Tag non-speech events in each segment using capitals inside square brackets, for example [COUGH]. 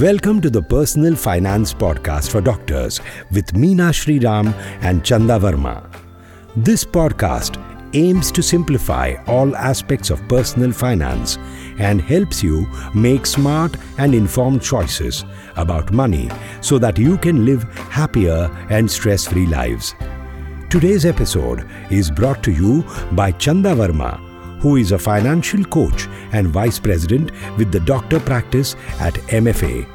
Welcome to the Personal Finance Podcast for Doctors with Meena Sriram and Chanda Varma. This podcast aims to simplify all aspects of personal finance and helps you make smart and informed choices about money so that you can live happier and stress free lives. Today's episode is brought to you by Chanda Varma who is a financial coach and vice president with the doctor practice at MFA,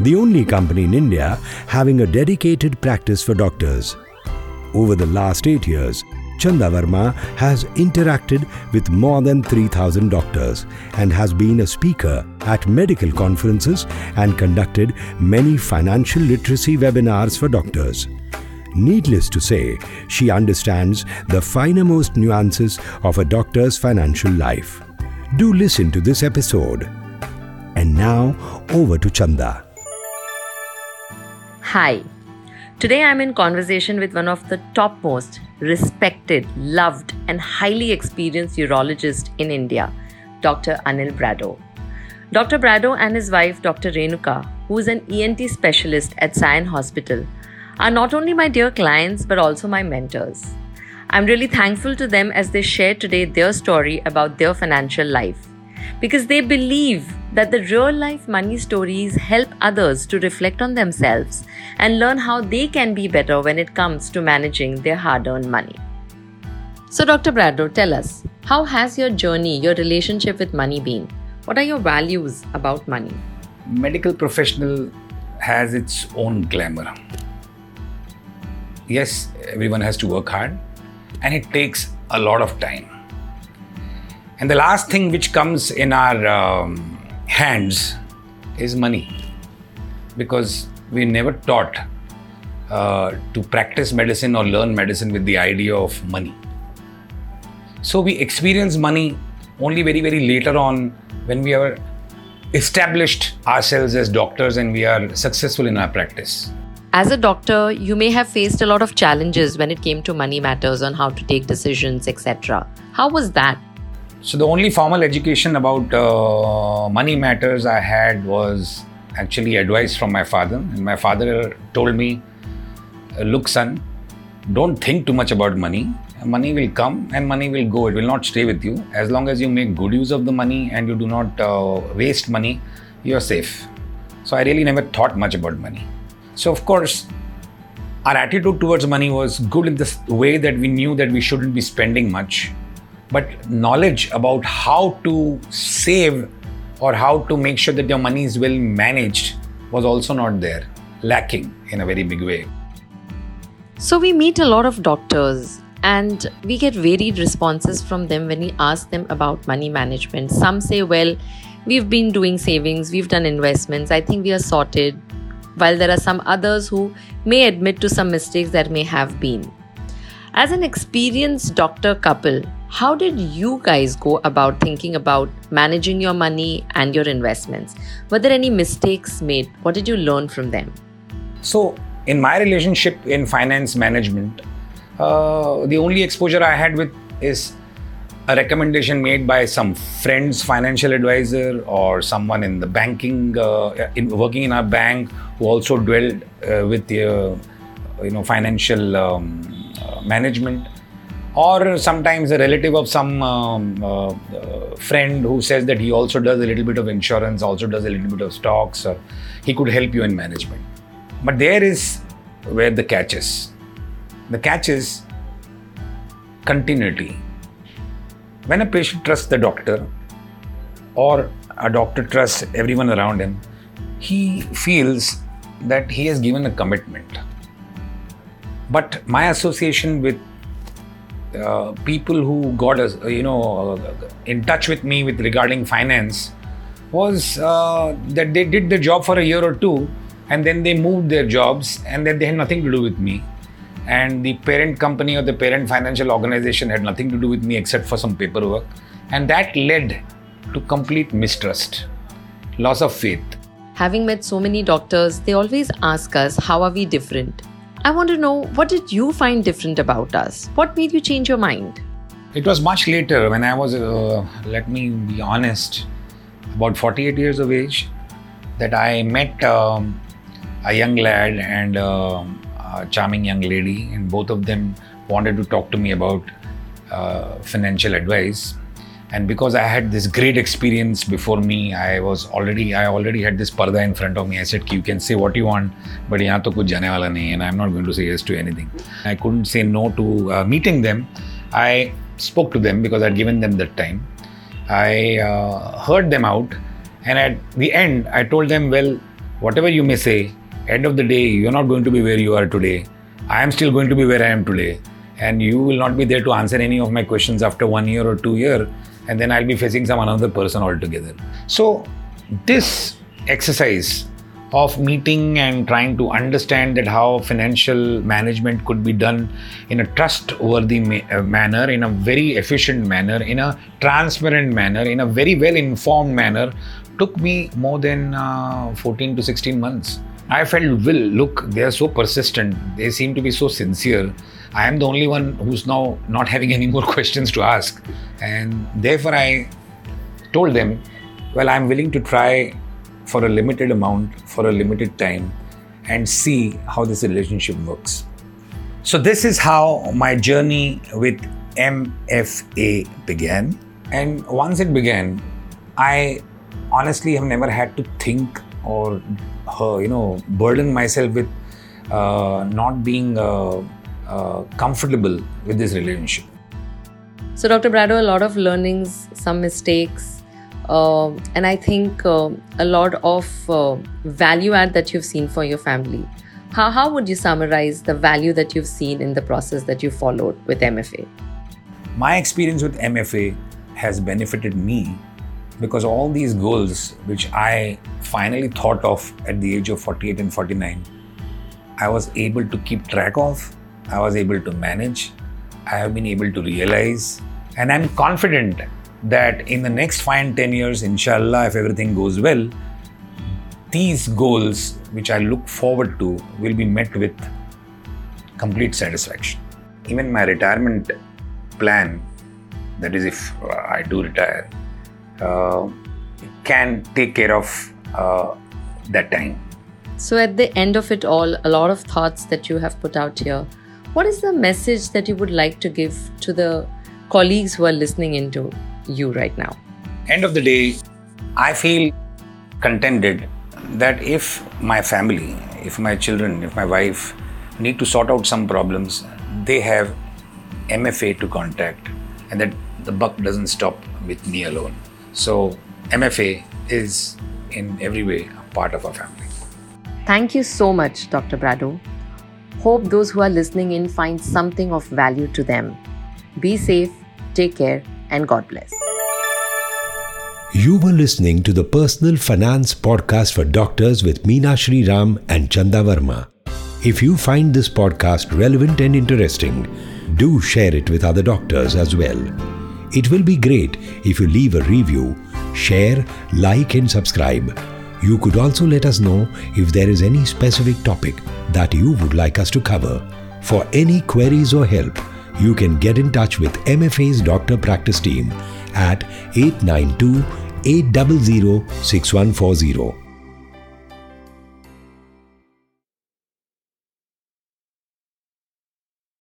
the only company in India having a dedicated practice for doctors. Over the last eight years, Chanda Varma has interacted with more than 3,000 doctors and has been a speaker at medical conferences and conducted many financial literacy webinars for doctors. Needless to say, she understands the finermost nuances of a doctor's financial life. Do listen to this episode. And now, over to Chanda. Hi. Today I'm in conversation with one of the topmost, respected, loved, and highly experienced urologists in India, Dr. Anil Bradoo. Dr. Bradoo and his wife, Dr. Renuka, who is an ENT specialist at Sion Hospital, are not only my dear clients but also my mentors. I'm really thankful to them as they share today their story about their financial life because they believe that the real life money stories help others to reflect on themselves and learn how they can be better when it comes to managing their hard earned money. So, Dr. Bradoo, tell us how has your journey, your relationship with money been? What are your values about money? Medical professional has its own glamour yes, everyone has to work hard and it takes a lot of time. And the last thing which comes in our um, hands is money because we never taught uh, to practice medicine or learn medicine with the idea of money. So we experience money only very, very later on when we are established ourselves as doctors and we are successful in our practice. As a doctor, you may have faced a lot of challenges when it came to money matters on how to take decisions, etc. How was that? So, the only formal education about uh, money matters I had was actually advice from my father. And my father told me, Look, son, don't think too much about money. Money will come and money will go. It will not stay with you. As long as you make good use of the money and you do not uh, waste money, you are safe. So, I really never thought much about money. So, of course, our attitude towards money was good in the way that we knew that we shouldn't be spending much. But knowledge about how to save or how to make sure that your money is well managed was also not there, lacking in a very big way. So, we meet a lot of doctors and we get varied responses from them when we ask them about money management. Some say, Well, we've been doing savings, we've done investments, I think we are sorted while there are some others who may admit to some mistakes that may have been. As an experienced doctor couple, how did you guys go about thinking about managing your money and your investments? Were there any mistakes made? What did you learn from them? So, in my relationship in finance management, uh, the only exposure I had with is a recommendation made by some friend's financial advisor or someone in the banking, uh, in, working in our bank, who also dwelled uh, with uh, you know, financial um, uh, management, or sometimes a relative of some um, uh, friend who says that he also does a little bit of insurance, also does a little bit of stocks, or he could help you in management. But there is where the catch is. The catch is continuity when a patient trusts the doctor or a doctor trusts everyone around him, he feels that he has given a commitment. But my association with uh, people who got us, you know, uh, in touch with me with regarding finance was uh, that they did the job for a year or two and then they moved their jobs and then they had nothing to do with me. And the parent company or the parent financial organization had nothing to do with me except for some paperwork. And that led to complete mistrust loss of faith having met so many doctors they always ask us how are we different? I want to know what did you find different about us? What made you change your mind? It was much later when i was uh, let me be honest about 48 years of age that I met um, a young lad and uh, a charming young lady, and both of them wanted to talk to me about uh, financial advice and because i had this great experience before me i was already i already had this parda in front of me. I said you can say what you want but yahan to kuch jane wala nahi and i'm not going to say yes to anything. I couldn't say no to uh, meeting them. I spoke to them because i'd given them that time. I uh, heard them out and at the end i told them well whatever you may say end of the day you're not going to be where you are today. I am still going to be where i am today and you will not be there to answer any of my questions after one year or two year and then i'll be facing some another person altogether. So this exercise of meeting and trying to understand that how financial management could be done in a trustworthy ma- uh, manner in a very efficient manner in a transparent manner in a very well informed manner took me more than uh, 14 to 16 months i felt well look they are so persistent they seem to be so sincere I am the only one who's now not having [LAUGHS] any more questions to ask. And therefore, I told them, well, I'm willing to try for a limited amount, for a limited time, and see how this relationship works. So, this is how my journey with MFA began. And once it began, I honestly have never had to think or, uh, you know, burden myself with uh, not being. Uh, uh, comfortable with this relationship. So, Dr. Bradoo, a lot of learnings, some mistakes, uh, and I think uh, a lot of uh, value add that you've seen for your family. How, how would you summarize the value that you've seen in the process that you followed with MFA? My experience with MFA has benefited me because all these goals, which I finally thought of at the age of 48 and 49, I was able to keep track of I was able to manage, I have been able to realize, and I'm confident that in the next five and 10 years, inshallah, if everything goes well, these goals, which I look forward to, will be met with complete satisfaction. Even my retirement plan, that is, if I do retire, uh, can take care of uh, that time. So, at the end of it all, a lot of thoughts that you have put out here what is the message that you would like to give to the colleagues who are listening into you right now? End of the day, I feel contented that if my family, if my children, if my wife need to sort out some problems, they have MFA to contact and that the buck doesn't stop with me alone. So, MFA is in every way a part of our family. Thank you so much, Dr. Bradoo. Hope those who are listening in find something of value to them. Be safe, take care, and God bless. You were listening to the Personal Finance Podcast for Doctors with Meena Shri Ram and Chanda Varma. If you find this podcast relevant and interesting, do share it with other doctors as well. It will be great if you leave a review, share, like, and subscribe. You could also let us know if there is any specific topic that you would like us to cover. For any queries or help, you can get in touch with MFA's doctor practice team at 892 800 6140